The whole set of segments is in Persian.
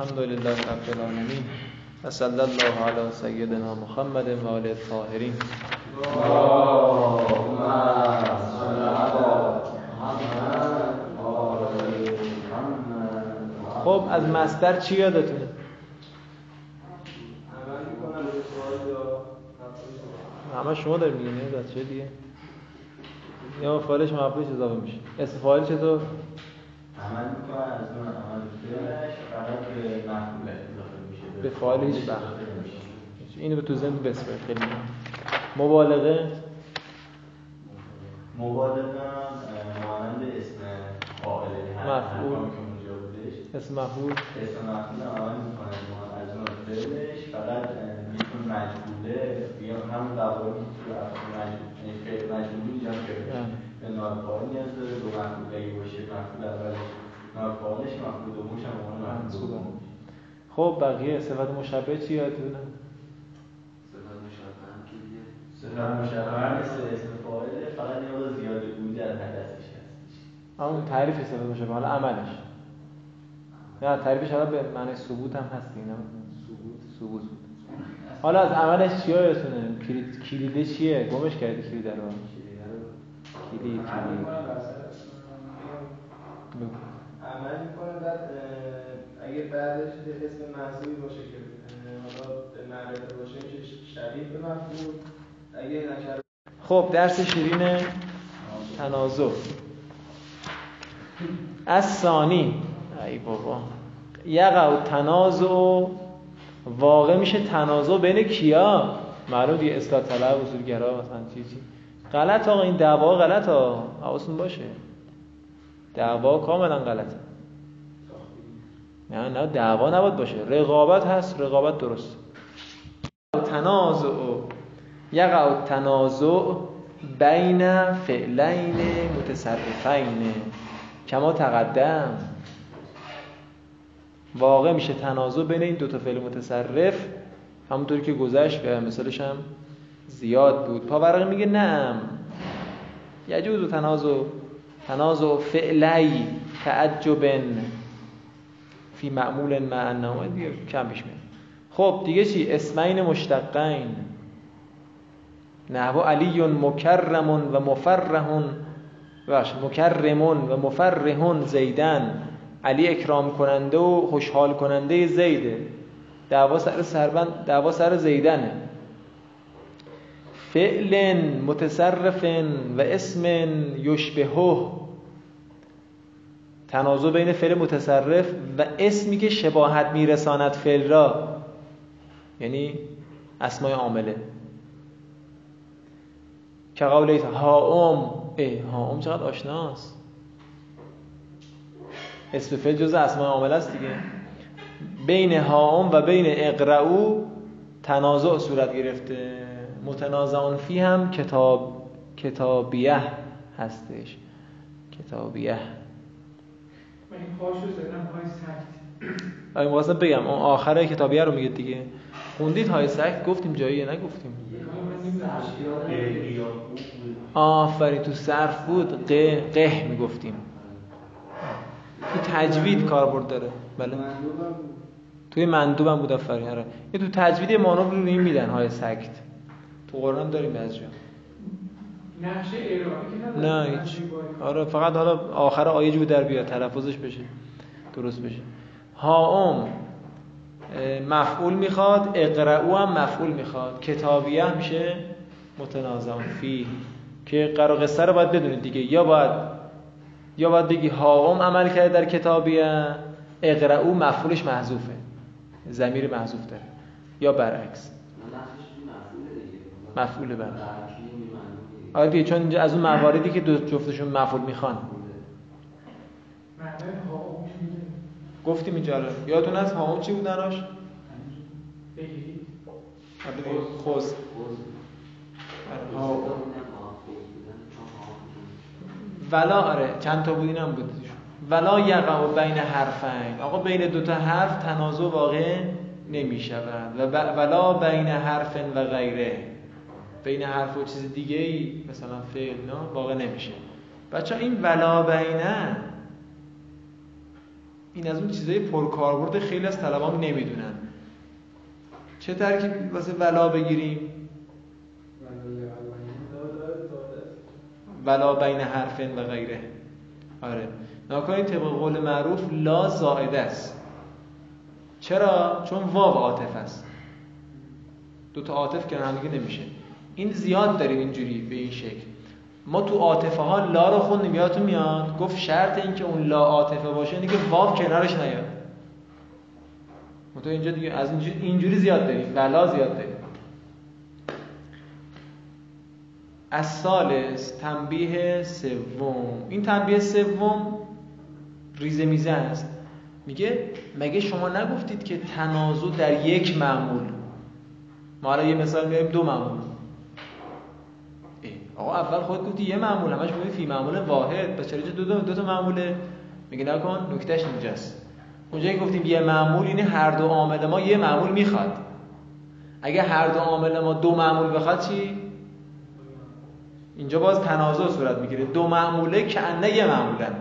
الحمد لله رب العالمين وصلى الله على سيدنا محمد و آله الطاهرین خب از مستر چی یادتونه؟ همه شما داریم میگین نه؟ بچه دیگه. یا فایلش مبلوش اضافه میشه. اسم فایل چطور؟ عمل می‌کنه از اون عمل فعلش فقط به محمول اضافه میشه. به فایل هیچ بخش اینو به تو ذهن بسپر خیلی. مبالغه؟ مبالغه هم مانند اسم فاعله هر مفعول. اسم مفعول. اسم مفعول هم عمل می‌کنه. از اون فعلش فقط میتون مجبوله یا همون قواعدی که تو مجبولی ایجاد کرده. به نارفعال نیاز داره دو مفعول اگه باشه مفعول اولش نارفعالش مفعول دومش هم اون مفعول. دوم. خب بقیه صفت مشبه چی یادتونه صفت مشبه مثل اسم فاعله فقط نیاز زیاده بود در حدثش هستش. همون تعریف صفت مشبه حالا عملش. نه تعریفش حالا به معنی ثبوت هم هست اینا ثبوت. ثبوت. حالا از عملش چی یادتونه؟ کلید کلیده چیه؟ گمش کردی کلید رو. کلید بگو. عمل می‌کنه بعد اگه بعدش یه اسم محضوری باشه که حالا به معرفه باشه میشه شبیه به مفعول اگه نکرد خب درس شیرین تنازع. از ثانی ای بابا. یقع تنازع واقع میشه تنازع بین کیا؟ معلوم دیگه اصلاح طلب اصولگرا مثلا چی چی غلط آقا این دعوا غلط ها. حواستون باشه. دعوا کاملا غلطه. نه نه دعوا نباید باشه. رقابت هست رقابت درست. تنازع. یقع تنازع بین فعلین متصرفین. کما تقدم. واقع میشه تنازع بین این دو تا فعل متصرف. همونطوری که گذشت به مثالش هم زیاد بود. پاورقی میگه نعم. یجوز تنازع تنازع فعلی تعجب فی معمول مع دیگه کم پیش میاد. خب دیگه چی؟ اسمین مشتقین. نحو علی مکرم و مفرح باش مکرم و مفرح زیدن. علی اکرام کننده و خوشحال کننده زیده. دعوا سر سربند دعوا سر زیدنه. فعل متصرف و اسم یشبهه. تنازع بین فعل متصرف و اسمی که شباهت میرساند فعل را. یعنی اسمای عامله. که قوله هاوم. ای هاوم چقدر آشناست. اسم فعل جز اسمای عامله است دیگه. بین هاوم و بین اقرعو تنازع صورت گرفته. متنازعون فی هم کتاب کتابیه هستش. کتابیه. من این های سکت. می‌خواستم بگم اون آخر کتابیه رو میگه دیگه. خوندید های سکت؟ گفتیم جایی نگفتیم. آفرین تو صرف بود. قه قه می‌گفتیم. تو تجوید کاربرد داره. بله. توی مندوبم بود آفرین. آره. یه تو تجوید مانو رو این میدن های سکت. تو قرآن هم داریم بعضی جا. نقشه که نه هیچ. آره فقط حالا آخر آیه جو در بیاد تلفظش بشه درست بشه. هاوم مفعول می‌خواد اقرعو هم مفعول می‌خواد. کتابیه میشه متنازعون فی که قرار قصه رو باید بدونید دیگه. یا باید یا باید بگی هاوم عمل کرده در کتابیه اقرعو مفعولش محذوفه. ضمیر محذوف داره. یا برعکس. مفعول بله آره دیگه چون اینجا از اون مواردی که دو جفتشون مفعول می‌خوان. گفتیم اینجا رو یادتون از هاون چی بودناش آره خوز آره،. ولا آره. چند تا بود اینم بود. ولا یقع بین حرفین. آقا بین دو تا حرف تنازع واقع نمی شود و ولا بین حرف و غیره. بین حرف و چیز دیگه ای مثلا فعل نه واقع نمیشه. بچه این ولا بینه این از اون چیزای پرکاربرد خیلی از طلبام نمی‌دونن. چه ترکیبی واسه ولا بگیریم؟ ولا بین حرفن و غیره. آره. ناکنید طبق قول معروف لا زائده است. چرا؟ چون واو عاطف است. دو تا عاطف که هم نمیشه. این زیاد داریم اینجوری به این شکل. ما تو عاطفه ها لا رو خوندیم یادتون میاد؟ گفت شرط این که اون لا عاطفه باشه اینه که واو کنارش نیاد. تو اینجا دیگه از اینجوری, اینجوری زیاد داریم بلا زیاد داریم. از سالس تنبیه سوم. این تنبیه سوم ریزه میزه است. میگه مگه شما نگفتید که تنازع در یک معمول؟ ما حالا یه مثال میاریم دو معمول. آقا اول خود گفتی یه معمول همش میگه فی معمول واحد. پس چرا دو, دو, تا معموله؟ میگه نکن نکتهش اینجاست. اونجا گفتیم یه معمول یعنی هر دو عامل ما یه معمول می‌خواد. اگه هر دو عامل ما دو معمول بخواد چی؟ اینجا باز تنازع صورت می‌گیره. دو معموله که انه یه معمولن.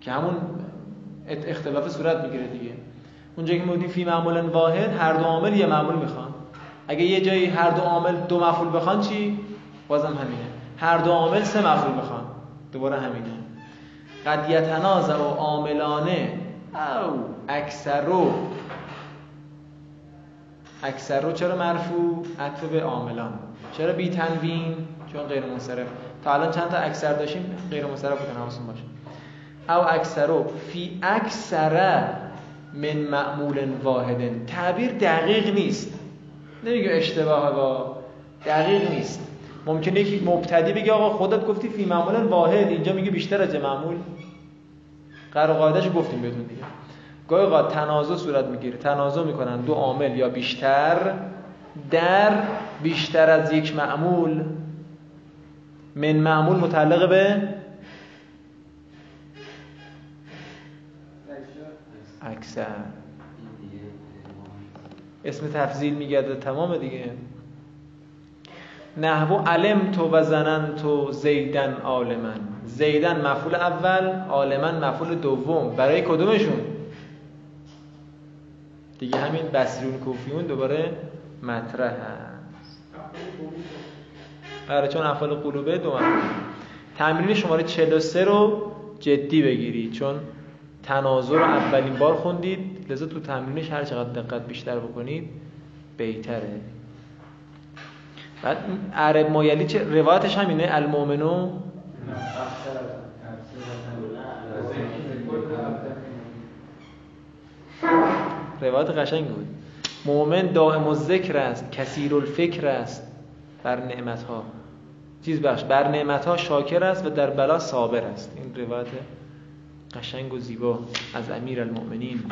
که همون اختلاف صورت می‌گیره دیگه. اونجا که می‌گفتیم فی معمول واحد هر دو عامل یه معمول می‌خوان. اگه یه جایی هر دو عامل دو مفعول بخوان چی؟ بازم همینه. هر دو عامل سه مفعول بخوان دوباره همینه. قد یتنازع و عاملانه. او. اکثرو. اکثرو چرا مرفوع؟ عطف به عاملان. چرا بی تنوین؟ چون غیر منصرف. تا الان چند تا اکثر داشتیم؟ غیر منصرف بودن حواستون باشه. او اکثرو. فی اکثر من معمول واحدن تعبیر دقیق نیست. نمیگه اشتباه با دقیق نیست. ممکنه یکی مبتدی بگه آقا خودت گفتی فی معمول واحد اینجا میگه بیشتر از معمول. قرار قاعدهش گفتیم بهتون دیگه. گاهی اوقات تنازع صورت می‌گیره. تنازع می‌کنن دو عامل یا بیشتر در بیشتر از یک معمول. من معمول متعلق به اکثر. اسم تفضیل میگرده. تمام دیگه. نحو علم تو و زنن تو زیدن عالمن زیدن مفعول اول عالمن مفعول دوم. برای کدومشون؟ دیگه همین بسریون کوفیون دوباره مطرح هست برای چون افعال قلوبه دو تمرین شماره 43 رو جدی بگیرید چون تناظر رو اولین بار خوندید. لذا تو تمرینش هر چقدر دقت بیشتر بکنید بهتره. بعد عرب مایلی چه روایتش همینه المؤمنو. روایت قشنگ بود. مؤمن دائم و است کثیر الفکر است بر نعمت ها چیز بخش بر نعمت ها شاکر است و در بلا صابر است. این روایت قشنگ و زیبا از امیر المؤمنین.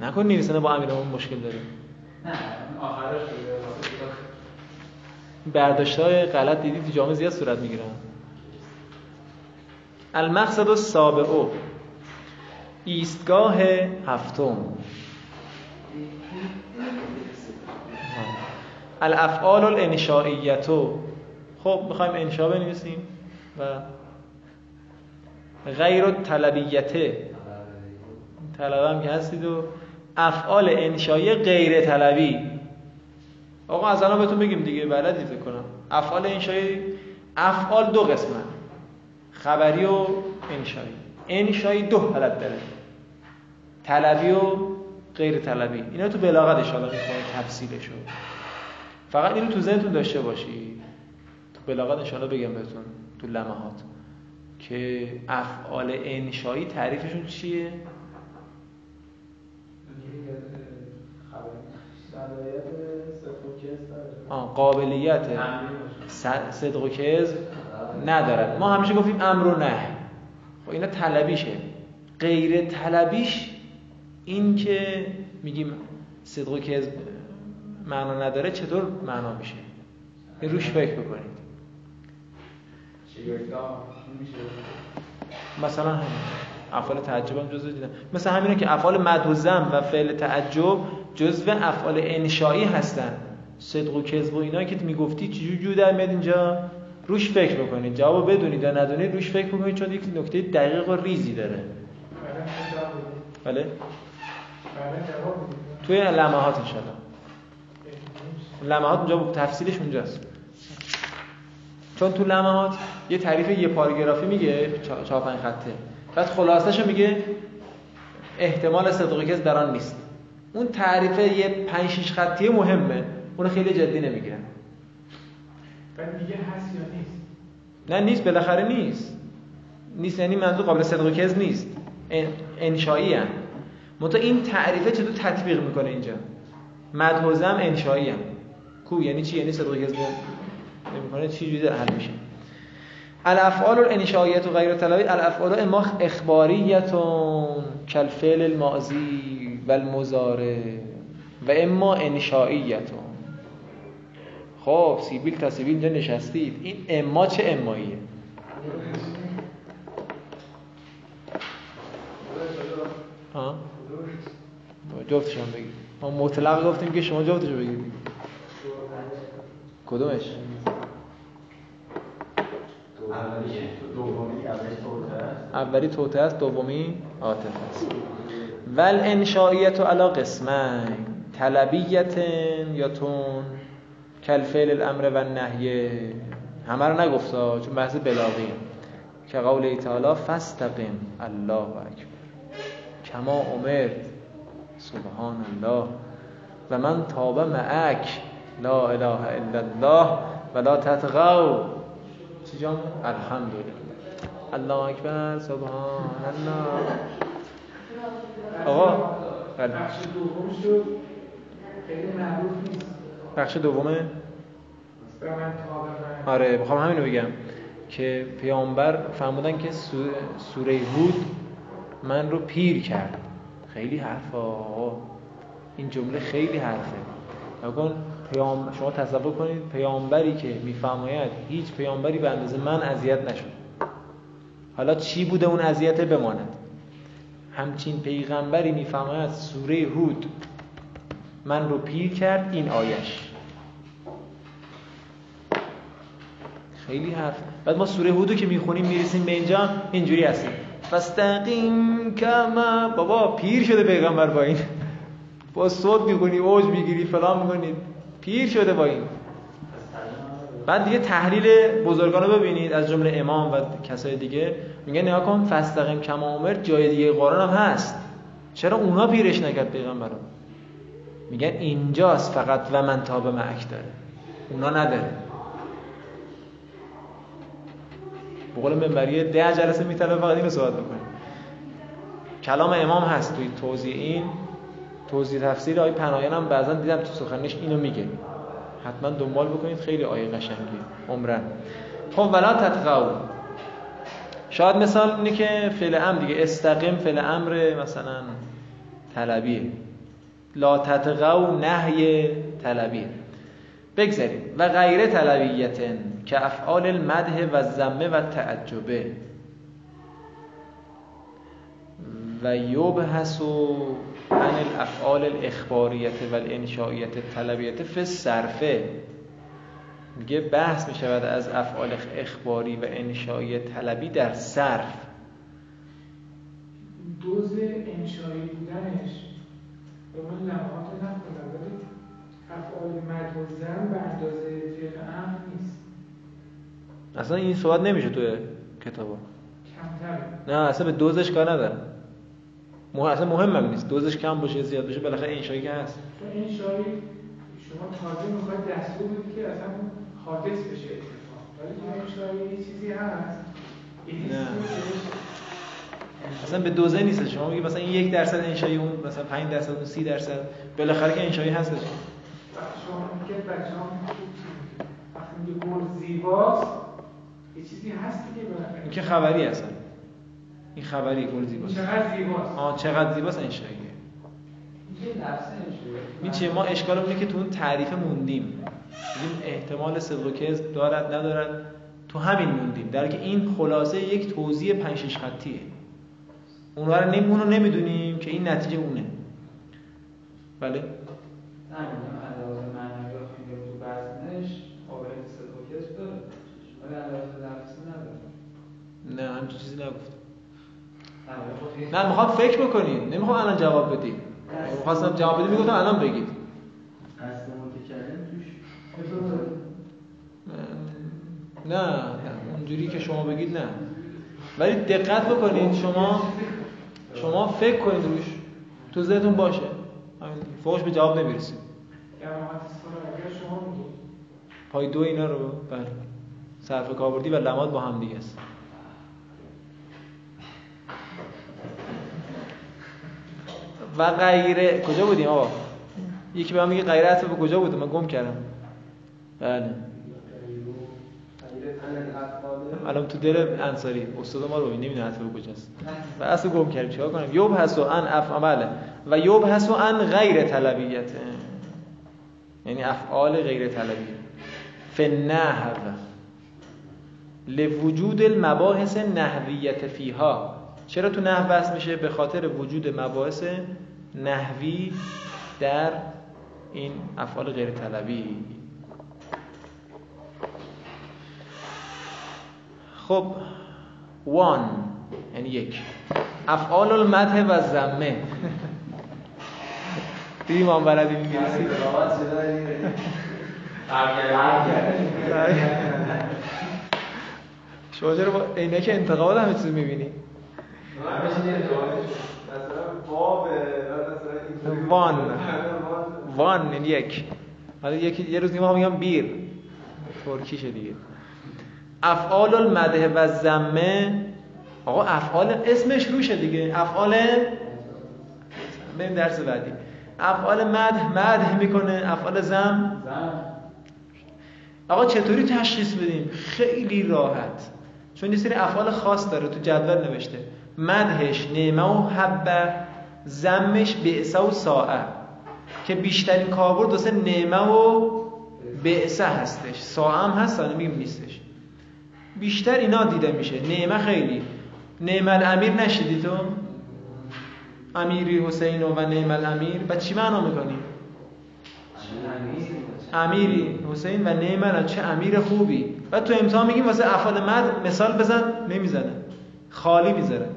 نکن نویسنده با امیر مشکل داره نه آخرش برداشت های غلط دیدی تو جامعه زیاد صورت می‌گیرن المقصد السابعو ایستگاه هفتم. الافعال الانشائیتو. خب می‌خوایم انشا بنویسیم و غیر طلبیته طلبم که هستید و افعال انشایی غیر طلبی. آقا از الان بهتون بگیم دیگه بلدی فکر کنم. افعال انشایی افعال دو قسمن خبری و انشایی انشایی دو حالت داره. طلبی و غیر طلبی. اینا تو بلاغت اشاره می‌کنه تفصیلشو فقط اینو تو ذهنتون داشته باشی. تو بلاغت اشاره بگم بهتون تو لمحات. که افعال انشایی تعریفشون چیه؟ قابلیت صدق و کذب ندارد. ما همیشه گفتیم امر و نه خب اینا طلبیشه. غیر طلبیش این که میگیم صدق و کذب معنا نداره چطور معنا میشه؟ این روش فکر بکنید. مثلا افعال تعجب هم جزء دیدن مثل همینه که افعال مدوزم و فعل تعجب جزء افعال انشایی هستن. صدق و کذب و اینا که می‌گفتی چجوری جو در میاد اینجا؟ روش فکر بکنید. جواب بدونید یا ندونید روش فکر بکنید چون یک نکته دقیق و ریزی داره. بله؟ توی لمحات انشالله لمحات اونجا تفصیلش اونجاست. چون تو لمحات یه تعریف یه پاراگرافی میگه چهار پنج خطه. بعد خلاصش میگه احتمال صدق کس در آن نیست. اون تعریف یه پنج شیش خطی مهمه. اون خیلی جدی نمی‌گیرن. بعد میگه هست یا نیست؟ نه نیست بالاخره نیست. نیست یعنی منظور قابل صدق و کذب نیست. ان- انشایی هم منتها این تعریفه چطور تطبیق می‌کنه اینجا؟ مدحوزم انشایی هم کو یعنی چی؟ یعنی صدق و کذب نمی‌کنه؟ چی جوری حل میشه؟ الافعال الانشائیت و غیر طلبی الافعال اما اخباریتون کالفعل الماضی و المضارع و اما انشائیتون. خب سیبیل تا سیبیل اینجا نشستید. این اما چه اماییه؟ ها؟ جفتش هم بگید. ما مطلق گفتیم که شما جفتش رو بگید. کدومش؟ اولی توته است دومی عاطفه است. ول انشائیت علا قسمین طلبیت یا تون؟ کل فعل الامر و نهیه همه رو نگفتا چون بحث بلاغی. که قول تعالی فاستقم الله اکبر. کما امرت. سبحان الله. و من تاب معک. لا اله الا الله ولا تطغوا. چی جام الحمدلله. الله اکبر. سبحان الله. آقا خیلی معروف نیست. بخش دومه؟ آره می‌خوام همینو بگم که پیامبر فرمودن که سوره, هود من رو پیر کرد. خیلی حرفا. آقا. این جمله خیلی حرفه. نکن پیام شما تصور کنید پیامبری که میفرماید هیچ پیامبری به اندازه من اذیت نشد. حالا چی بوده اون اذیت بماند؟ همچین پیغمبری میفرماید سوره هود من رو پیر کرد این آیش. خیلی حرف. بعد ما سوره هودو که می‌خونیم می‌رسیم به اینجا اینجوری هستیم. فاستقیم کما بابا پیر شده پیغمبر با این. با صوت می‌کنی اوج می‌گیری فلان می‌کنی پیر شده با این. بعد دیگه تحلیل بزرگان رو ببینید از جمله امام و کسای دیگه. میگه نگاه کن فاستقیم کما امر جای دیگه قرآن هم هست. چرا اونا پیرش نکرد پیغمبر رو میگن اینجاست فقط و من تاب معک داره اونا نداره به قول منبری ده جلسه می‌تونه فقط اینو صحبت بکنه کلام امام هست توی توضیح این. توضیح تفسیر آیه پناهیان هم بعضا دیدم تو سخنش اینو میگه. حتما دنبال بکنید خیلی آیه قشنگی عمرن. خب ولا تتقوا شاید مثال اینه که فعل امر دیگه. استقیم فعل امر مثلا طلبیه. لا تتقوا نهی طلبیه بگذاریم. و غیر طلبیتن که افعال المدح و زمه و تعجبه و یبحث عن الافعال الاخباریت و الانشائیت طلبیت فی صرفه میگه بحث می شود از افعال اخباری و انشایی طلبی در صرف. دوز انشایی بودنش. به من لمحات نخوندم ولی افعال و زن به اندازه فعل امر نیست. اصلا این صحبت نمیشه توی کتابا. کمتره. نه اصلا به دوزش کار نداره مه... اصلا مهم هم نیست. دوزش کم باشه زیاد باشه بالاخره انشایی که هست. چون انشایی شما تازه می‌خواید دستور بدید که اصلا حادث بشه اتفاق. ولی تو انشایی یه چیزی هست. بهش اصلا به دوزه نیست شما میگی مثلا این یک درصد انشایی اون مثلا 5 درصد اون 30 درصد. بالاخره که انشایی هستش. شما میگه بچه ها وقتی میگه گل زیباست یه چیزی هست دیگه بالاخره. این که خبری اصلا. این خبری گل زیباست. چقدر زیباست؟ آه چقدر زیباست نمیشه این چیه؟ ما اشکال اینه که تو اون تعریف موندیم. احتمال صدق و کذب دارد ندارد. تو همین موندیم. در که این خلاصه یک توضیح پنج شش خطیه. اونها رو نمی اونو نمی‌دونیم که این نتیجه اونه. بله؟ نه داره. ولی علاوه لفظی نداره. نه همچین چیزی نگفتم. نه می‌خوام فکر بکنید نمی‌خوام الان جواب بدید می‌خواستم جواب بدید می‌گفتم الان بگید. نه اونجوری که شما بگید نه. ولی دقت بکنید شما شما فکر کنید روش. تو ذهنتون باشه. فوش به جواب نمی‌رسید پای دو اینا رو بله صرف کاربردی و لماد با هم دیگه است. و غیره. کجا بودیم آقا؟ یکی به من میگه غیره به کجا بودیم من گم کردم. بله. الان تو دل انصاری استاد ما رو نمی‌دونه به کجاست؟ و اصلا گم کردیم. چیکار کنیم؟ یوب حسو ان اف عمله و یوب حسو ان غیر طلبیت. یعنی افعال غیر طلبیه فنحو لوجود المباحث نحویت فیها. چرا تو نحو بحث میشه؟ به خاطر وجود مباحث نحوی در این افعال غیر طلبی. خب وان یعنی یک. افعال المدح و زمه دیدی ما هم بلدی میگریسی شما چرا با عینک انتقاد همه چیز می‌بینی؟ وان وان یعنی یک. حالا یه روز ما میگم بیر. ترکیشه دیگه. افعال المدح و زمه آقا افعال اسمش روشه دیگه. افعال بریم درس بعدی. افعال مدح مدح می‌کنه. افعال زم آقا چطوری تشخیص بدیم؟ خیلی راحت. چون یه سری افعال خاص داره تو جدول نوشته. مدحش نعمه و حبه زمش بعثه و ساعه. که بیشترین کاربرد واسه نعمه و بعثه هستش. ساعه هم هست میگیم نیستش. بیشتر اینا دیده میشه. نعمه خیلی. نعم الامیر نشیدی تو؟ امیری حسین و نعم الامیر. و چی معنا می‌کنی؟ امیری حسین و نعم چه امیر خوبی. و تو امتحان میگیم واسه افعال مد مثال بزن نمی‌زنه. خالی می‌ذاره.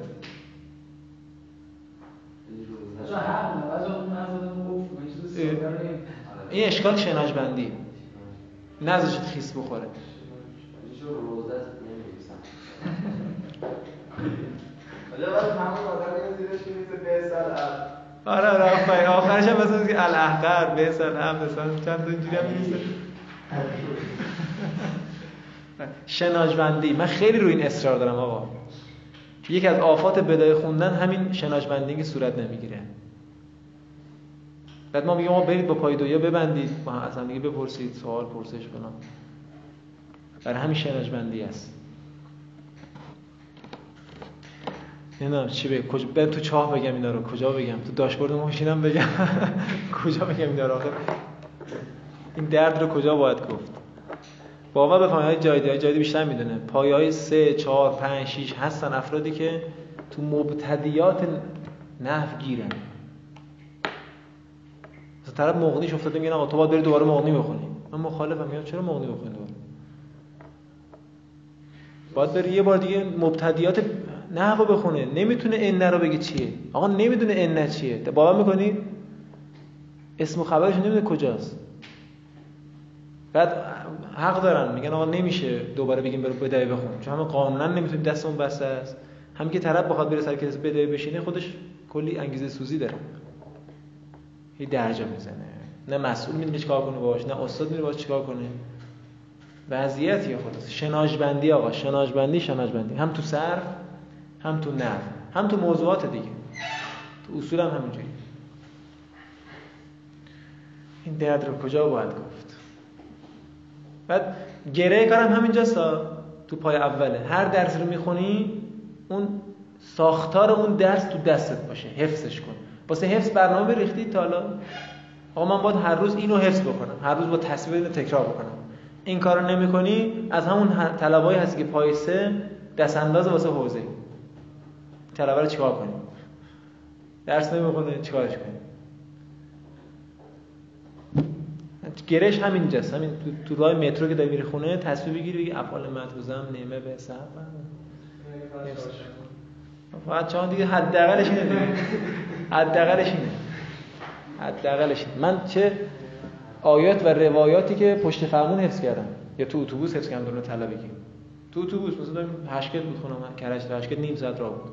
این اشکال شناش بندی نذاشت خیس بخوره. آره آره آفرین. آخرش هم مثلا که الاحقر بسن هم مثلا چند تا اینجوری هم نیست شناجبندی من خیلی روی این اصرار دارم آقا. یکی از آفات بدای خوندن همین شناجبندی که صورت نمی‌گیره. بعد ما میگیم ما برید با پایدویا ببندید. با هم از هم دیگه بپرسید سوال پرسش کنم برای همین شناجبندی است. نمی‌دونم چی بگم. کجا به تو چاه بگم اینا رو. کجا بگم؟ تو داشبورد ماشینم بگم. کجا بگم اینا رو آخر این درد رو کجا باید گفت؟ باور بفهمید های جایدی های جایدی بیشتر می‌دونه. پایه های 3 4 5 6 هستن افرادی که تو مبتدیات نحو گیرن مثلا طرف مغنیش افتاده میگن آقا تو باید بری دوباره مغنی بخونی. من مخالفم. میگم چرا مغنی بخونی باید بری یه بار دیگه مبتدیات نحو بخونه. نمی‌تونه ان رو بگه چیه. آقا نمی‌دونه ان چیه. باور می‌کنی؟ اسم و خبرش نمی‌دونه کجاست. بعد حق دارن. میگن آقا نمیشه دوباره بگیم برو بدای بخون. چون همه قانونا نمی‌تونیم دستمون بسته است. هم که طرف بخواد بره سر کلاس بدای بشینه خودش کلی انگیزه سوزی داره. هی درجا می‌زنه. نه مسئول می‌دونه چیکار کنه باش نه استاد می‌دونه باش چیکار کنه. وضعیتی خودش شناجبندی آقا شناجبندی شناجبندی هم تو صرف هم تو نحو. هم تو موضوعات دیگه. تو اصول هم همینجوری. این درد رو کجا باید گفت؟ بعد گره کارم همینجاست تو پای اوله. هر درس رو می‌خونی اون ساختار اون درس تو دستت باشه. حفظش کن. واسه حفظ برنامه ریختی تا حالا. آقا من باید هر روز اینو حفظ بکنم. هر روز با تصویر تکرار بکنم. این کارو نمی‌کنی از همون طلبایی هستی که پای سه دست انداز واسه حوزه. طلبه رو چیکار کنیم؟ درس نمی‌خونه چیکارش کنیم؟ گرش همینجاست. همین تو, تو راه مترو که داری میری خونه تصویر بگیری بگی افعال مطبوزم نعمه به صحب فقط چون دیگه حداقلش اینه حداقلش اینه. حداقلش من چه آیات و روایاتی که پشت فرمون حفظ کردم یا تو اتوبوس حفظ کردم دوران طلبگی تو اتوبوس مثلا داریم هشکل بود خونم کرج هشکل نیم ساعت راه بود.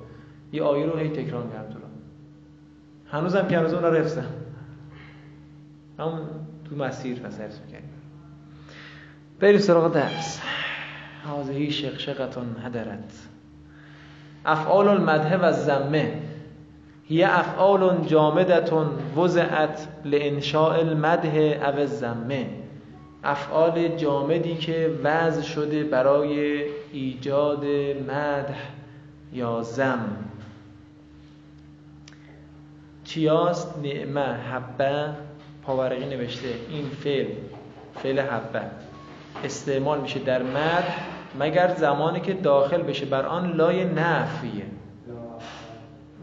یه آیه رو هی تکرار کردم تو هنوزم که هنوز اون حفظم همون تو مسیر پس حفظ می‌کردیم بریم سراغ درس. هذه شقشقتون هدرت. افعال المدح و زمه هی افعال جامدتون وضعت لانشاء المدح او الزمه افعال جامدی که وضع شده برای ایجاد مدح یا زم چیاست؟ نعمه حبه. پاورقی نوشته این فعل فعل حبه. استعمال میشه در مدح مگر زمانی که داخل بشه. بر آن لای نفیه.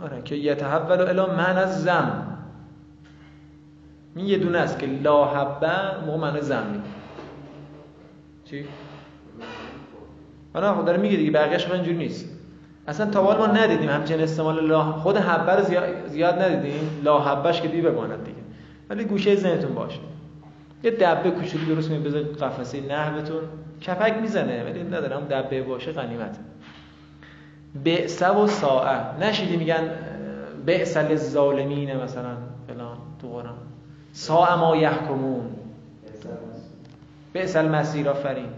آره که یتحول الی من از زم این یه دونه است که لا حبه موقع معنی زمی چی؟ آره خود داره میگه دیگه بقیه‌اش اینجوری نیست. اصلا تا ما ندیدیم همچین استعمال لا خود حبه رو زیاد, ندیدیم. لا حبهش که دیگه بماند دیگه. ولی گوشه ذهنتون باشه. یه دبه کوچولی درست می‌کنید بذارید قفسه نحوتون. کپک می‌زنه ولی ندارم دبه باشه غنیمت بعث و ساعه نشیدی میگن بعث للظالمین مثلا فلان تو قرآن. ساعه ما یحکمون. بعث المسیر آفرین.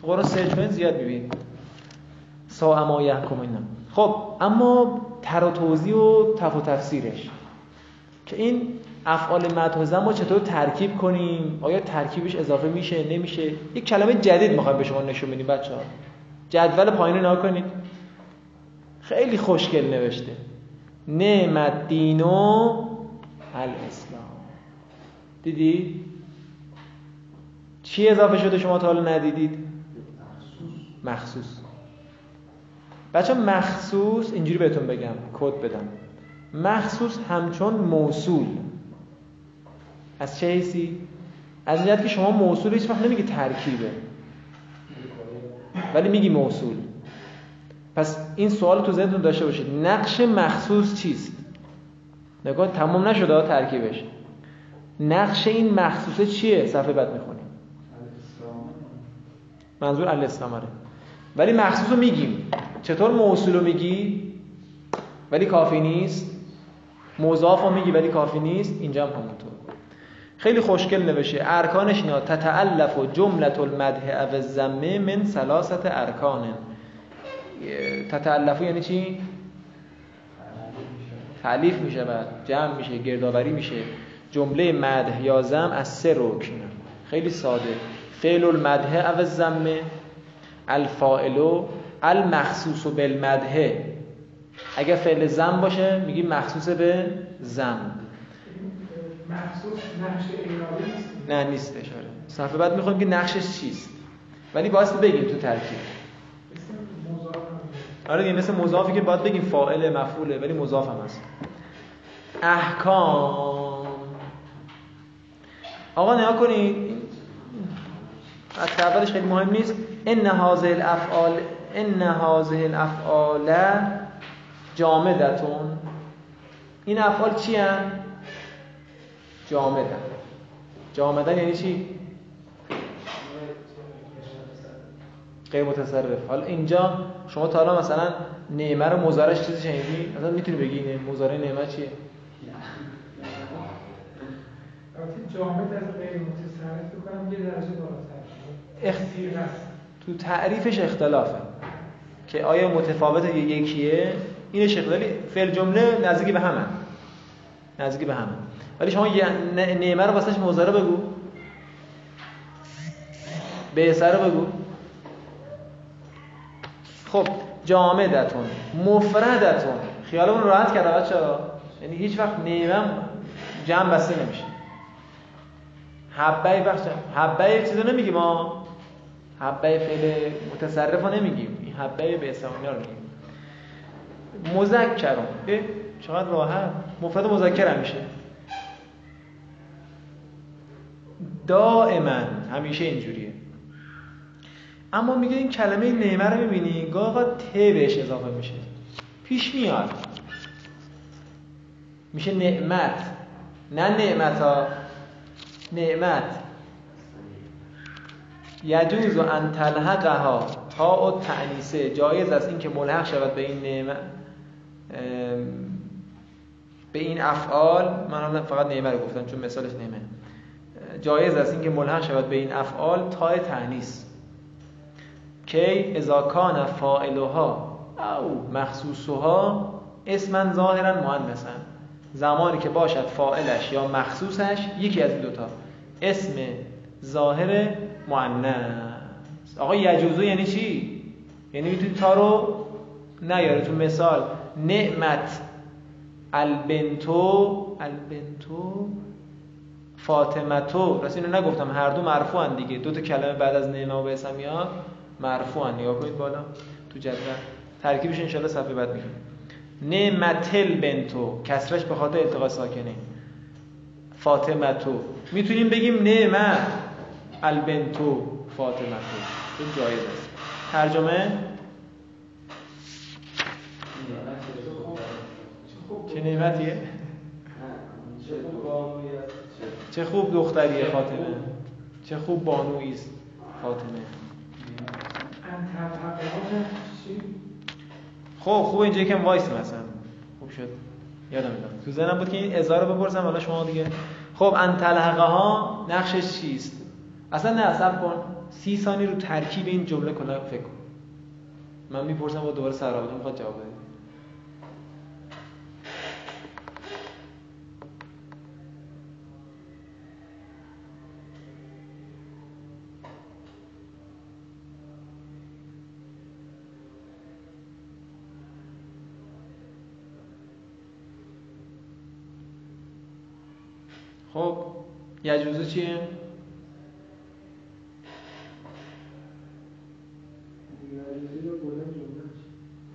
تو قرآن سرچ زیاد میبین ساعه ما یحکمون خب اما تر و توضیح و تف و تفسیرش. که این افعال مدح ما چطور ترکیب کنیم؟ آیا ترکیبش اضافه میشه نمیشه؟ یک کلمه جدید می‌خوایم به شما نشون بدیم بچه ها جدول پایین رو کنید. خیلی خوشگل نوشته. نعمت دینو الاسلام. دیدی؟ چی اضافه شده شما تا حالا ندیدید؟ مخصوص. بچه مخصوص اینجوری بهتون بگم کد بدم. مخصوص همچون موصول. از چه حیثی؟ از این که شما موصول هیچ وقت نمیگی ترکیبه. ولی میگی موصول. پس این سوال تو ذهنتون داشته باشید. نقش مخصوص چیست؟ نگاه تمام نشده ترکیبش. نقش این مخصوصه چیه؟ صفحه بعد می‌خونیم. منظور الاستماره ولی مخصوص رو میگیم. چطور موصول رو میگی؟ ولی کافی نیست. مضاف رو میگی ولی کافی نیست. اینجا هم همونطور. خیلی خوشگل نوشه ارکانش اینا. تتعلف و جملت المدح او الزمه من سلاست ارکان. تتعلف یعنی چی؟ تعلیف میشه بعد جمع میشه گردآوری میشه. جمله مدح یا زم از سه رکن. خیلی ساده. فعل المدح او الزمه الفاعل المخصوص بالمدح. اگر فعل زم باشه میگی مخصوص به زم مخصوص نقش نه نیست اشاره صفحه بعد می‌خوایم که نقشش چیست. ولی باید بگیم تو ترکیب. آره دیگه مثل مضافی که باید بگیم فاعل مفعوله ولی مضاف هم هست. احکام. آقا نیا کنید از اولش خیلی مهم نیست. ان هذه الافعال ان هذه الافعال جامدتون. این افعال چی هن؟ جامدن. جامدن یعنی چی؟ غیر متصرف. حالا اینجا شما تا حالا مثلا نعمه رو مزارش چیزی شنیدی؟ مثلا می‌تونی بگی مزاره نعمه چیه؟ تو تعریفش اختلافه. که آیا متفاوت یکیه؟ اینش اختلالی فعل جمله نزدیک به همه. نزدیک به همه. ولی شما نعمه رو واسش مزاره بگو. به رو بگو. خب جامدتون مفردتون. خیالمون راحت کرده بچه یعنی هیچ وقت نعمه جمع بسته نمیشه. حبه بخش حبه یک چیزا نمیگیم ما حبه فعل متصرف نمیگیم. این حبه به اسمانی رو میگیم. مذکرم چقدر راحت. مفرد مذکر میشه. دائما. همیشه اینجوریه. اما میگه این کلمه نعمه رو می‌بینی گاه ت بهش اضافه میشه. پیش میاد. میشه نعمت. نه نعمت ها نعمت. یجوز و ان تلحقها تا و تعنیسه. جایز است اینکه ملحق شود به این نعمت. به این افعال من فقط نعمه رو گفتم چون مثالش نعمه. جایز است اینکه ملحق شود به این افعال تا تعنیس. کی اذا کان فاعلها او مخصوصها اسما ظاهرا مؤنثا. زمانی که باشد فاعلش یا مخصوصش یکی از این دوتا. اسم ظاهر مؤنث. آقا یجوزو یعنی چی؟ یعنی می‌تونی تا رو نیاره تو مثال نعمت البنتو البنتو فاطمتو. راست اینو نگفتم هر دو مرفوعن دیگه. دو تا کلمه بعد از نعمه و اسم میاد. مرفوعن. نگاه کنید بالا تو جدول. ترکیبش ان صفحه بعد میگم نعمتل بنتو. کسرش به خاطر التقاء ساکنه. فاطمتو. می‌تونیم بگیم نعمه البنتو فاطمتو. این جایز است. ترجمه؟ چه نعمتیه؟ چه خوب دختریه فاطمه. چه خوب بانویی است فاطمه. خب خوب اینجا یکم وایس مثلا. خوب شد. یادم میاد. تو ذهنم بود که این رو بپرسم حالا شما دیگه. خب انتلحقه ها نقشش چیست؟ اصلا نه اصلا کن. سی ثانی رو ترکیب این جمله کلا فکر کن. من می‌پرسم با دوباره سرابطه می‌خواد جواب بده خب یجوزه چیه؟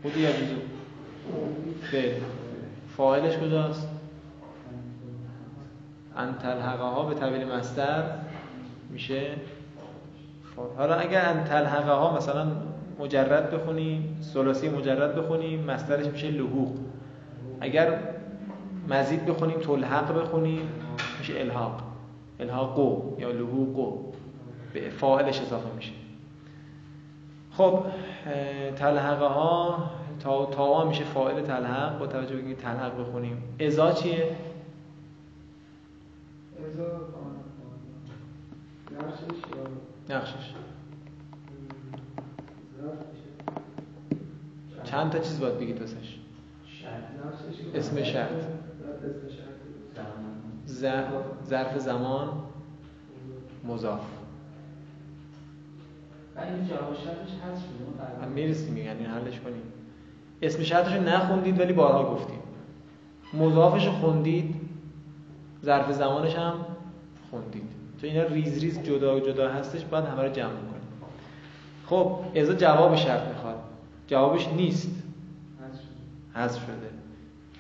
خود یجوزه به فاعلش کجاست؟ انتلحقه ها به طویل مستر میشه. حالا اگر انتلحقه ها مثلا مجرد بخونیم سلاسی مجرد بخونیم مسترش میشه لحوق. اگر مزید بخونیم تلحق بخونیم میشه الحاق. الحاقو یا لحوقو به فاعلش اضافه میشه. خب تلحقه ها تا تا میشه فاعل تلحق. با توجه به تلحق بخونیم. ازا چیه؟ ازا نقشش چند تا چیز باید بگی تاسش اسم شرط. ظرف زمان مضاف. می‌رسیم یعنی حلش کنیم. اسم شرطش رو نخوندید ولی بارها گفتیم. مضافش خوندید ظرف زمانش هم خوندید. چون اینا ریز ریز جدا جدا هستش بعد همه رو جمع کنیم خب ازا جواب شرط می‌خواد. جوابش نیست. حذف شده.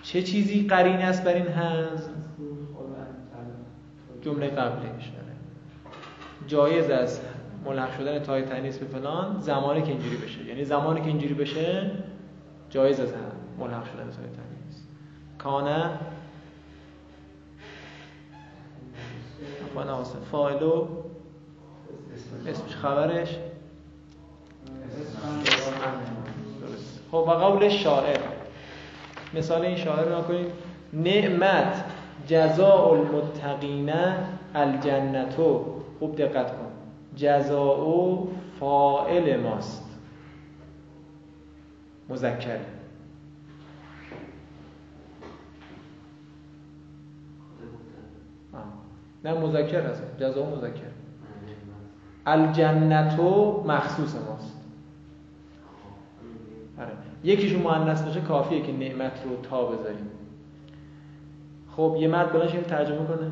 چه چیزی قرین است بر این حذف؟ جمله قبلش جایز است ملحق شدن تای تنیس به فلان زمانی که اینجوری بشه. یعنی زمانی که اینجوری بشه جایز است ملحق شدن تای تنیس کانه افان فایلو اسمش. خبرش؟ خب و قول شاعر. مثال این شاعر رو کنید نعمت. جزاء المتقین الجنتو خوب دقت کن. جزاء فائل ماست. مذکر. نه مذکر هست. جزاء مذکر. الجنتو مخصوص ماست. آره. یکیشون مؤنث باشه کافیه که نعمت رو تا بذاریم. خب یه مرد بلند ترجمه کنه.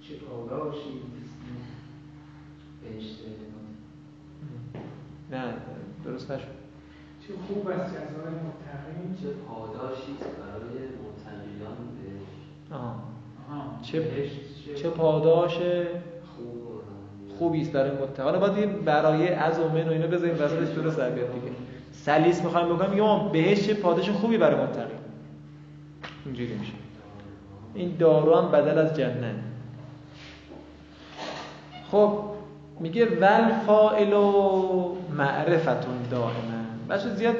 چه پاداشی نه درست نشد. چه خوب است جزای متقین. چه پاداشی برای متقیان بهشت. آها. چه چه پاداش خوبی است برای متقین حالا باید برای از و من و اینو بذاریم وسطش درست بیاد دیگه. سلیس می‌خوایم بکنیم. یا بهش چه پاداش خوبی برای متقی. اینجوری میشه. این دارو هم بدل از جنه خب میگه ول فائل و معرفتون دائما. بچه زیاد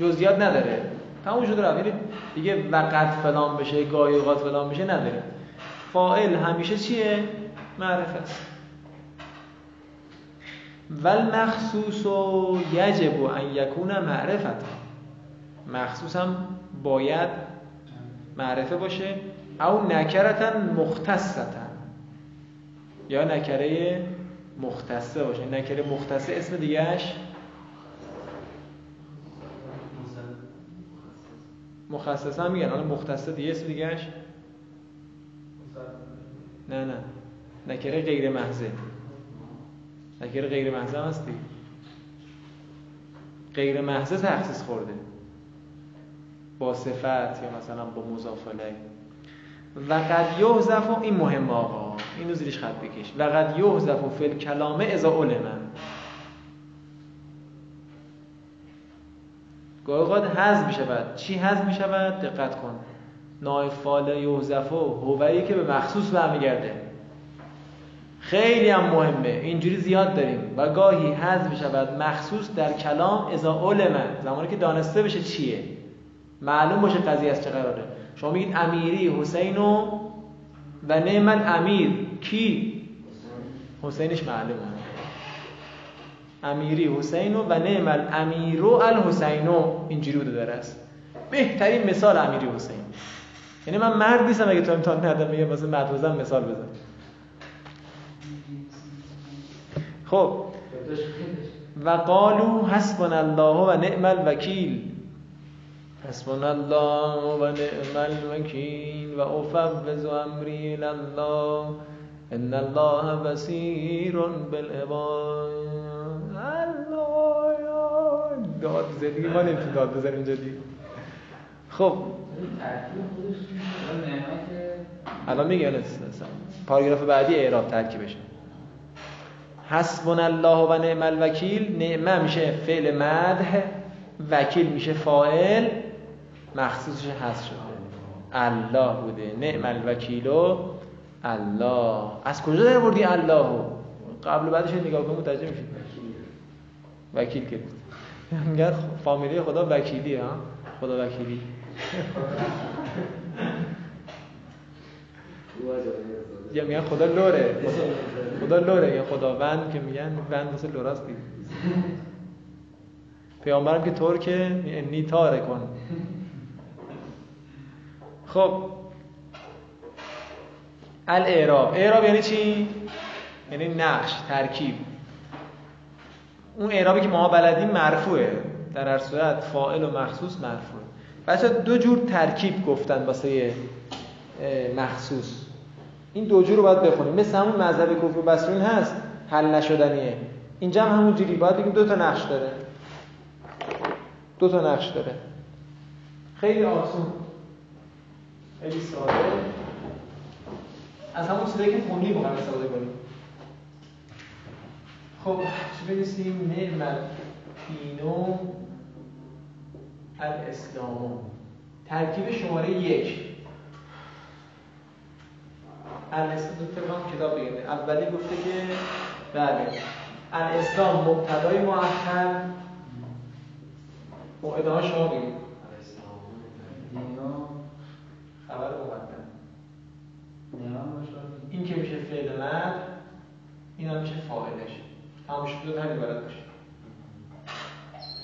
جزئیات نداره. تموم شده رو دیگه وقت فلان بشه گاهی اوقات فلان بشه نداره. فائل همیشه چیه؟ معرفت. ول مخصوص و یجب ان یکون معرفت مخصوص هم باید معرفه باشه. او نکرتا مختصتا یا نکره مختصه باشه. نکره مختصه اسم دیگهش مخصصه هم میگن. حالا مختصه دیگه اسم دیگهش نه نه. نکره غیر محضه. نکره غیر محضه هم هستی. غیر محضه تخصیص خورده. با صفت یا مثلا با مضافله. و قد یحذف این مهم آقا. اینو زیرش خط بکش. و قد یحذف فی الکلام اذا علم. گاهی اوقات حذف می شود. چی حذف می شود؟ دقت کن. نایب فال یحذف هوایی که به مخصوص برمیگرده. خیلی هم مهمه. اینجوری زیاد داریم. و گاهی حذف می شود مخصوص در کلام اذا علم. زمانی که دانسته بشه چیه؟ معلوم باشه قضیه از چه قراره. شما میگید امیری حسین و و نعم امیر. کی؟ حسینش معلومه. امیری حسین و نعم الامیرو الحسینو اینجوری بوده داره است. بهترین مثال امیری حسین. یعنی من مرد نیستم اگه تو امتحان ندم میگم واسه مدرسم مثال بزن. خب. و قالو حسبنا الله و نعم الوکیل. حسبنا الله و نعم الوکیل و افوض امری الله. ان الله بصیر بالعباد. الله داد زدی ما نمی‌تونیم داد بزنیم جدی خب الان میگه پاراگراف بعدی اعراب ترکیبش حسبنا الله و نعم الوکیل. نعمه میشه فعل مدح. وکیل میشه فاعل. مخصوصش هست شده. الله بوده. نعم الوکیل الله. از کجا در بردی الله؟ قبل بعدش نگاه کنم متوجه میشید وکیل که میگن فامیلی خدا وکیلی ها؟ خدا وکیلی. یا میگن خدا لوره. خدا لوره. یا خداوند که میگن وند مثل لوراست دید پیامبرم که ترکه نیتاره کن. خب. الاعراب. اعراب یعنی چی؟ یعنی نقش ترکیب. اون اعرابی که ما بلدیم مرفوعه. در هر صورت فاعل و مخصوص مرفوعه. بچه دو جور ترکیب گفتن واسه مخصوص. این دو جور رو باید بخونیم. مثل همون مذهب کفر بسرین هست. حل نشدنیه. اینجا هم همون جوری. باید بگیم دو تا نقش داره. دو تا نقش داره. خیلی آسون. خیلی ساده از همون چیزایی که خوندی با هم استفاده کنیم. خب چی بنویسیم؟ نعمت دینو الاسلام. ترکیب شماره یک. الاسلام دو کتاب بگیرده اولی گفته که بله. الاسلام مبتدای موعده ها شما بگید خبر مقدم. این که میشه فعل مد این هم میشه فاعلش. تمام شد همین بلد باشه.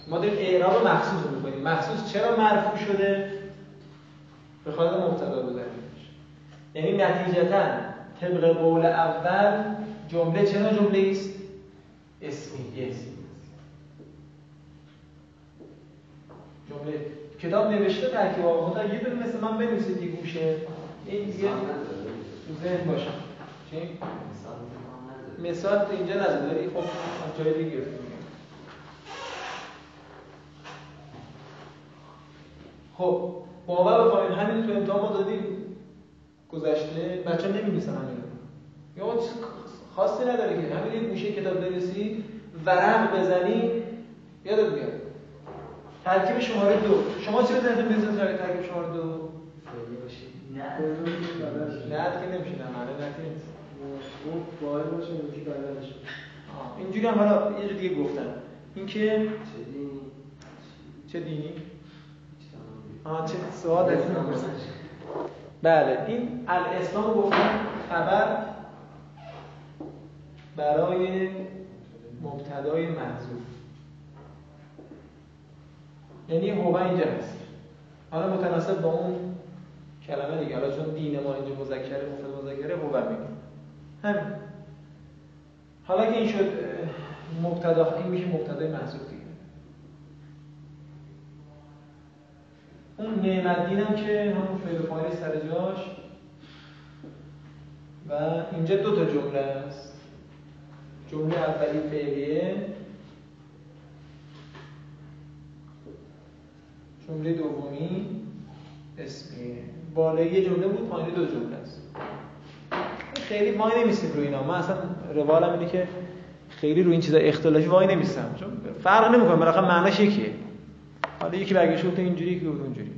ما داریم اعراب مخصوص رو می‌کنیم مخصوص چرا مرفوع شده؟ به خاطر مبتدا بزنیمش یعنی نتیجتا طبق قول اول جمله چرا جمله است؟ اسمی اسم جمله کتاب نوشته ترکیب آقا یه دونه مثل من بنویسید دیگه گوشه. این دیگه تو ذهن باشه چی؟ مثال اینجا نزد ولی خب جای دیگه خب باور بکنید همین تو امتحان ما دادیم گذشته. بچه نمی‌نویسن همین یا چیز خاصی نداره که. همین یه گوشه کتاب برسی ورق بزنی یادت میاد. ترکیب شماره دو. شما چی ذهنتون میاد ترکیب شماره دو؟ نه نه که نمیشه. نه معنی نه اون فاعل باشه آه، اینجوری هم حالا یه جور دیگه گفتم. اینکه چه دینی؟ چه دینی. آه چه سوال از این. بله این الاسلام گفتن خبر برای مبتدای محذوف یعنی هو اینجا هست. حالا متناسب با اون کلمه دیگه. حالا چون دین ما اینجا مذکره مفرد مذکره هو میگه. همین. حالا که این شد مبتدا این میشه مبتدای محذوف دیگه. اون نعمت دینم که همون فعل فاعل سر جاش. و اینجا دو تا جمله است. جمله اولی فعلیه. جمله دومی اسمیه بالای یه جمله بود پایین دو جمله است. خیلی وای نمیستیم روی اینا. من اصلا روالم اینه که خیلی روی این چیزا اختلافی وای نمیستم چون فرق نمی‌کنه. بالاخره معناش یکیه. حالا یکی برگشت گفت اینجوری یکی گفت اونجوری.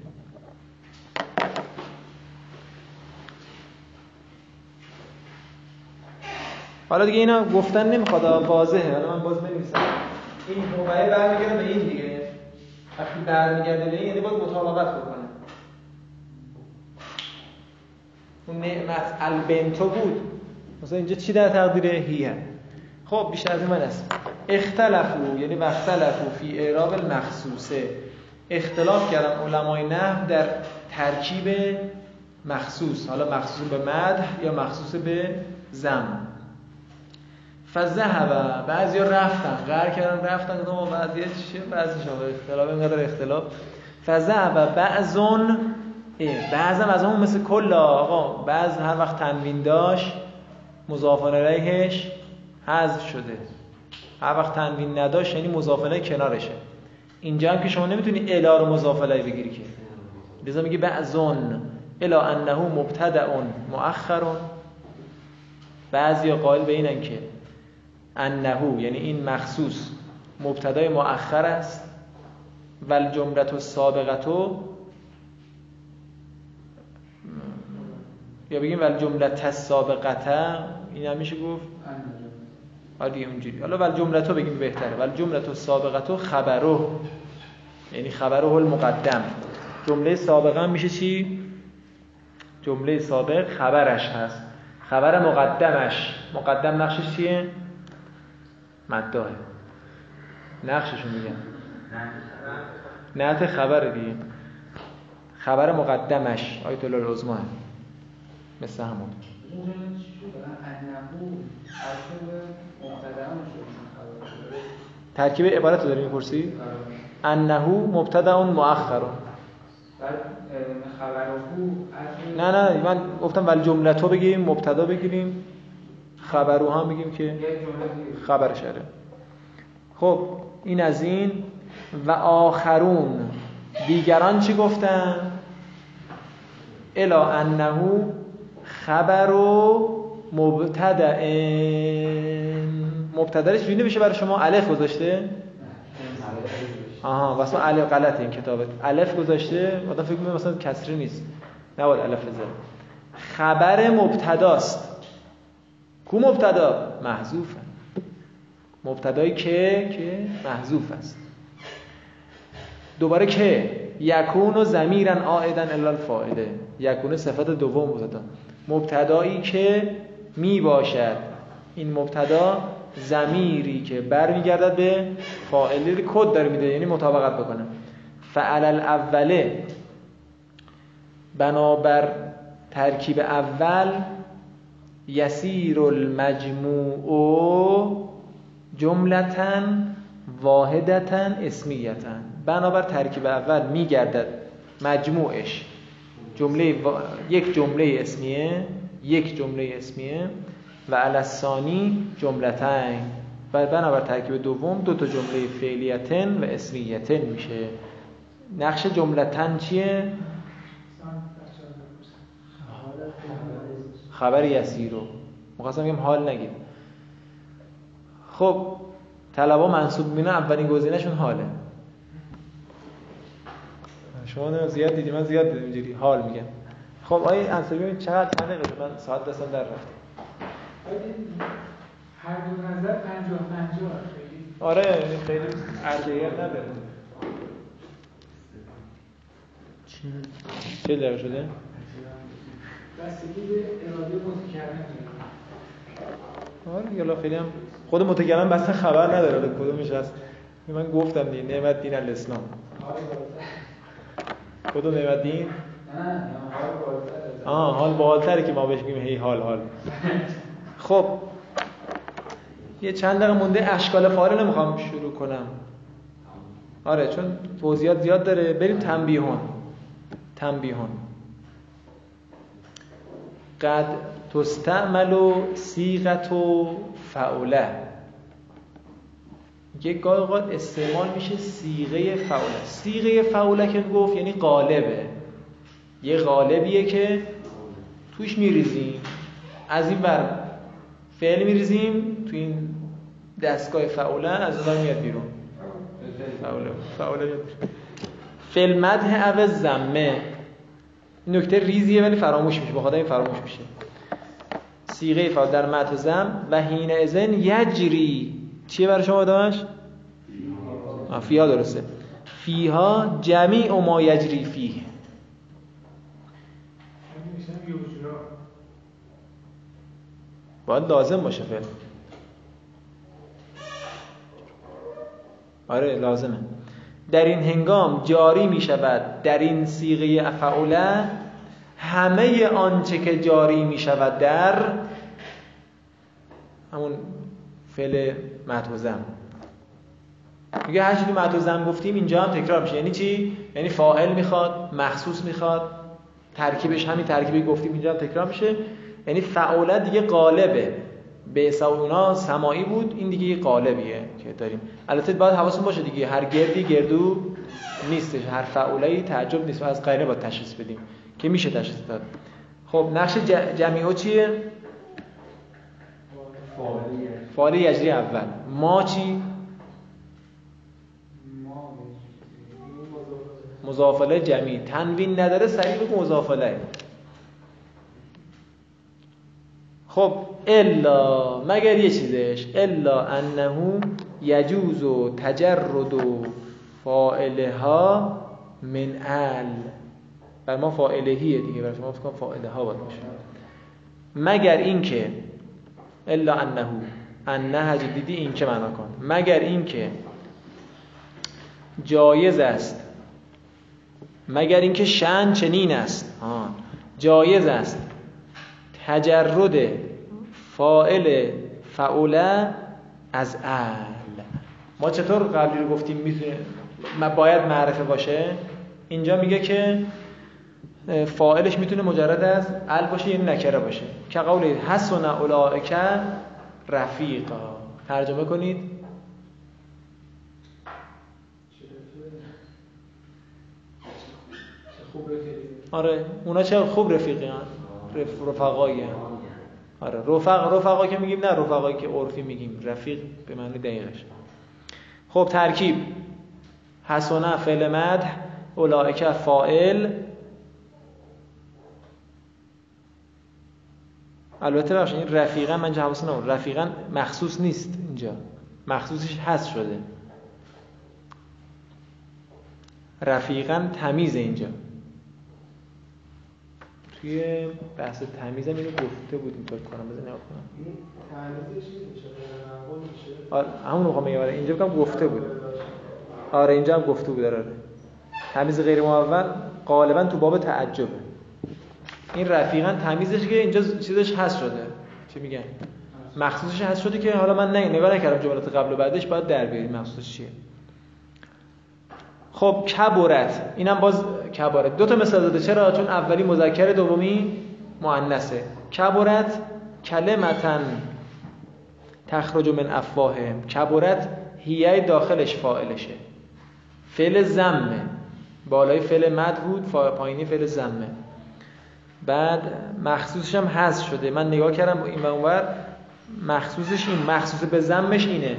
حالا دیگه اینا گفتن نمی‌خواد واضحه. حالا من باز بنویسم این موقعه برمیگرده به این دیگه. وقتی برمیگرده به یعنی باید مطابقت بکنه. اون نعمت البنتو بود. مثلا اینجا چی در تقدیر هیه خب بیشتر از این من است. اختلفو یعنی وختلفو فی اعراب المخصوصه. اختلاف کردن علمای نحو در ترکیب مخصوص. حالا مخصوص به مدح یا مخصوص به زم فذهب. بعضی رفتن قرار کردن رفتن. گفتم بعضی چیه بعضی شما اختلاف اینقدر اختلاف. فذهب. بعضون بعضم از اون مثل کل آقا. بعض هر وقت تنوین داشت مضاف الیهش حذف شده. هر وقت تنوین نداشت یعنی مضاف الیه کنارشه. اینجا هم که شما نمی‌تونی الا رو مضاف بگیری که. لذا میگه بعضون. الا انه مبتدع مؤخر بعضی قائل به اینن که انه یعنی این مخصوص مبتدای مؤخر است. و الجملت السابقتو یا بگیم ول جملت السابقته این هم میشه گفت؟ آره دیگه اونجوری. حالا ول جملتو بگیم بهتره. ول جملت السابقتو خبرو یعنی خبره المقدم. جمله سابقه هم میشه چی؟ جمله سابق خبرش هست. خبر مقدمش. مقدم نقشش چیه؟ مداه نقششو میگم. نعت خبر دیگه. خبر مقدمش آیت الله العظما مثل همون. ترکیب عبارت رو داری می‌پرسی؟ انه مبتدا مؤخر نه نه من گفتم ول جملتو بگیم مبتدا بگیریم. خبرو هم بگیم که خبر شره. خب این از این. و آخرون دیگران چی گفتن؟ الا انه خبر و مبتدع مبتدعش جوری بشه برای شما؟ الف گذاشته؟ آها واسه الف غلطه این کتابت. الف گذاشته آدم فکر می‌کنه مثلا کسری نیست. نباید الف بذاره. خبر مبتداست. کو مبتدا؟ محذوفه مبتدایی که که محذوف است. دوباره که یکون و زمیرن آیدن الا الفاعله. یکون صفت دوم مبتدا. مبتدایی که می باشد. این مبتدا زمیری که برمیگردد به فاعله کد داره میده یعنی مطابقت بکنه. فعل الاوله. بنابر ترکیب اول یسیر المجموع جملتا واحدتا اسمیتا بنابر ترکیب اول میگردد مجموعش. جمله و... یک جمله اسمیه یک جمله اسمیه و الاسانی جملتین و بنابر ترکیب دوم دو تا جمله فعلیتن و اسمیتن میشه. نقش جملتن چیه؟ خبر یسیرو مخواستم بگم حال نگید خب طلبا منصوب مینه اولین گزینهشون حاله. شما نه زیاد دیدی؟ من زیاد دیدم اینجوری حال میگم. خب آیه انصاری ببین چقدر چند دقیقه شد؟ من ساعت دستم در رفت هر دو نظر پنجاه پنجاه. خیلی. آره یعنی خیلی ارجحیت نداره. چه دقیقه شده؟ بستگی به اراده متکلم آره یالا خیلی هم خود متکلم بس خبر نداره کدومش هست؟ من گفتم دیگه نعمت دین الاسلام. کدوم نعمت دین. آه حال بالاتره که ما بهش میگیم هی حال حال. خب یه چند دقیقه مونده اشکال فاعل نمی‌خوام شروع کنم. آره چون توضیحات زیاد داره. بریم تنبیهون تنبیهون قد تستعمل و سیغت و فعوله یک گاه اوقات استعمال میشه سیغه فعوله سیغه فعوله که گفت یعنی قالبه یه قالبیه که توش میریزیم. از این بر فعل میریزیم تو این دستگاه فعوله از اون میاد بیرون. میاد بیرون. فعل مدح او زمه این نکته ریزیه ولی فراموش میشه. با خدا این فراموش میشه. سیغه فعل در و زم و حین ازن یجری. چیه برای شما ادامش؟ فیها درسته. فیها جمیع ما یجری فیه. باید لازم باشه فعل آره لازمه. در این هنگام جاری می شود در این سیغه افعوله همه آنچه که جاری می شود در همون فعل متوزم میگه هر چی تو متوزم گفتیم اینجا هم تکرار میشه. یعنی چی؟ یعنی فاعل می‌خواد مخصوص می‌خواد ترکیبش همین ترکیبی گفتیم اینجا هم تکرار میشه. یعنی فعوله دیگه به اونا سمایی بود این دیگه یه قالبیه که داریم. البته باید حواستون باشه دیگه هر گردی گردو نیستش هر فعوله تعجب نیست و از غیره باید تشخیص بدیم که میشه تشخیص داد. خب نقش جمیعو چیه؟ فعال یجری. اول. ما چی؟ مضافله جمعی. تنوین نداره سریع بگو مضافله. خب الا مگر یه چیزش؟ الا انه یجوز و تجرد و فاعلها من ال. بر ما فاعلهیه دیگه بر شما فکر کنم فاعله ها باید باشه. مگر اینکه الا انه انه دیدی این که معنا کن؟ مگر اینکه جایز است. مگر اینکه شن چنین است؟ آه. جایز است. تجرد فاعل فعوله از ال. ما چطور قبلی رو گفتیم می‌تونه ما باید معرفه باشه؟ اینجا میگه که فاعلش می‌تونه مجرد از ال باشه یعنی نکره باشه. که قول حسن اولئک رفیقا ترجمه کنید. آره اونا چه خوب رفیقی هن. رف... رفقایی هن. آره رفق رفقا که میگیم نه رفقایی که عرفی میگیم. رفیق به معنی دقیقش خب ترکیب. حسنه فعل مدح اولائک فاعل. البته بخش این رفیقا من جواب نمون رفیقا مخصوص نیست اینجا. مخصوصش هست شده. رفیقا تمیز اینجا. توی بحث تمیزم اینو گفته بودیم فکر کنم. بذار نگاه کنم. این میشه؟ آره همون می‌خوام بگم. آره، اینجا بگم گفته بود. آره اینجا هم گفته بود. آره تمیز غیر معول غالبا تو باب تعجبه. این رفیقا تمیزش که اینجا چیزش هست شده. چی میگن؟ مخصوصش هست شده که حالا من نه نگاه نکردم جملات قبل و بعدش باید در بیاریم مخصوصش چیه. خب کبرت. اینم باز کبارت. دو تا مثال داده. چرا؟ چون اولی مذکر دومی مؤنثه کبرت کلمتن تخرج من افواههم کبرت هیه داخلش فاعلشه. فعل زمه بالای فعل مد بود پایینی فعل زمه بعد مخصوصش هم حذف شده. من نگاه کردم این و اونور مخصوصش این. مخصوص به زمش اینه.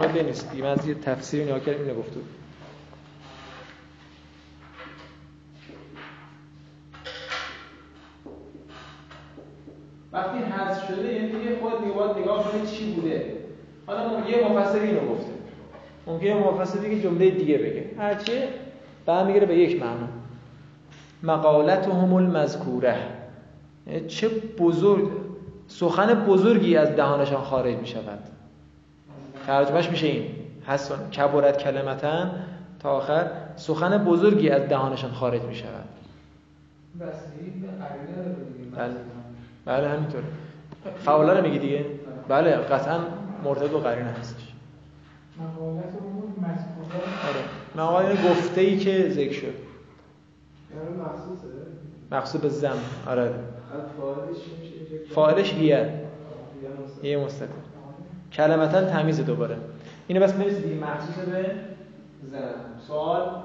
می‌خواد بنویسید من از یه تفسیر نگاه کردم اینو گفته. وقتی حذف شده یعنی دیگه خود باید نگاه کنید چی بوده. حالا ممکنه یه مفسر اینو گفته. ممکنه یه مفسر دیگه جمله دیگه بگه. هرچی برمیگره به یک معنا. مقالتهم المذکوره. یعنی چه بزرگ سخن بزرگی از دهانشان خارج می شود ترجمهش میشه این. حسن کبرت کلمتن. تا آخر. سخن بزرگی از دهانشان خارج می شود. بله. بله همینطوره فعالا رو میگی دیگه؟ بله قطعا مرتبط با قرینه هستش. آره. مقاله گفته ای که ذکر شد. یعنی مقصود به زم. آره. فاعلش هیه. یه مستقل کلمتا تمیز دوباره. اینو بس بنویسید دیگه. مخصوص به زن. سوال؟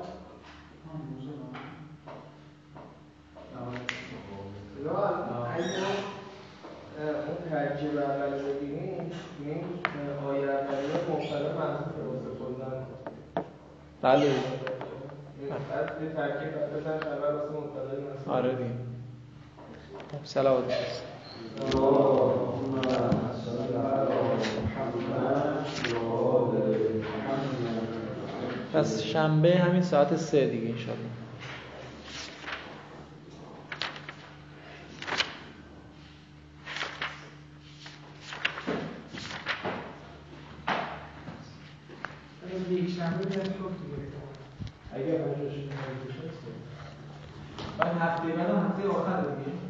اون ترکیب اول ببینیم این آیه اولیه مبتدا منصوبه واسه کلا بله. بعد به ترکیب بزنش اول واسه مبتدای منصوب آره دیگه. خب سلام پس شنبه همین ساعت سه دیگه انشالله اگه بعد هفته بعد هفته آخر دیگه.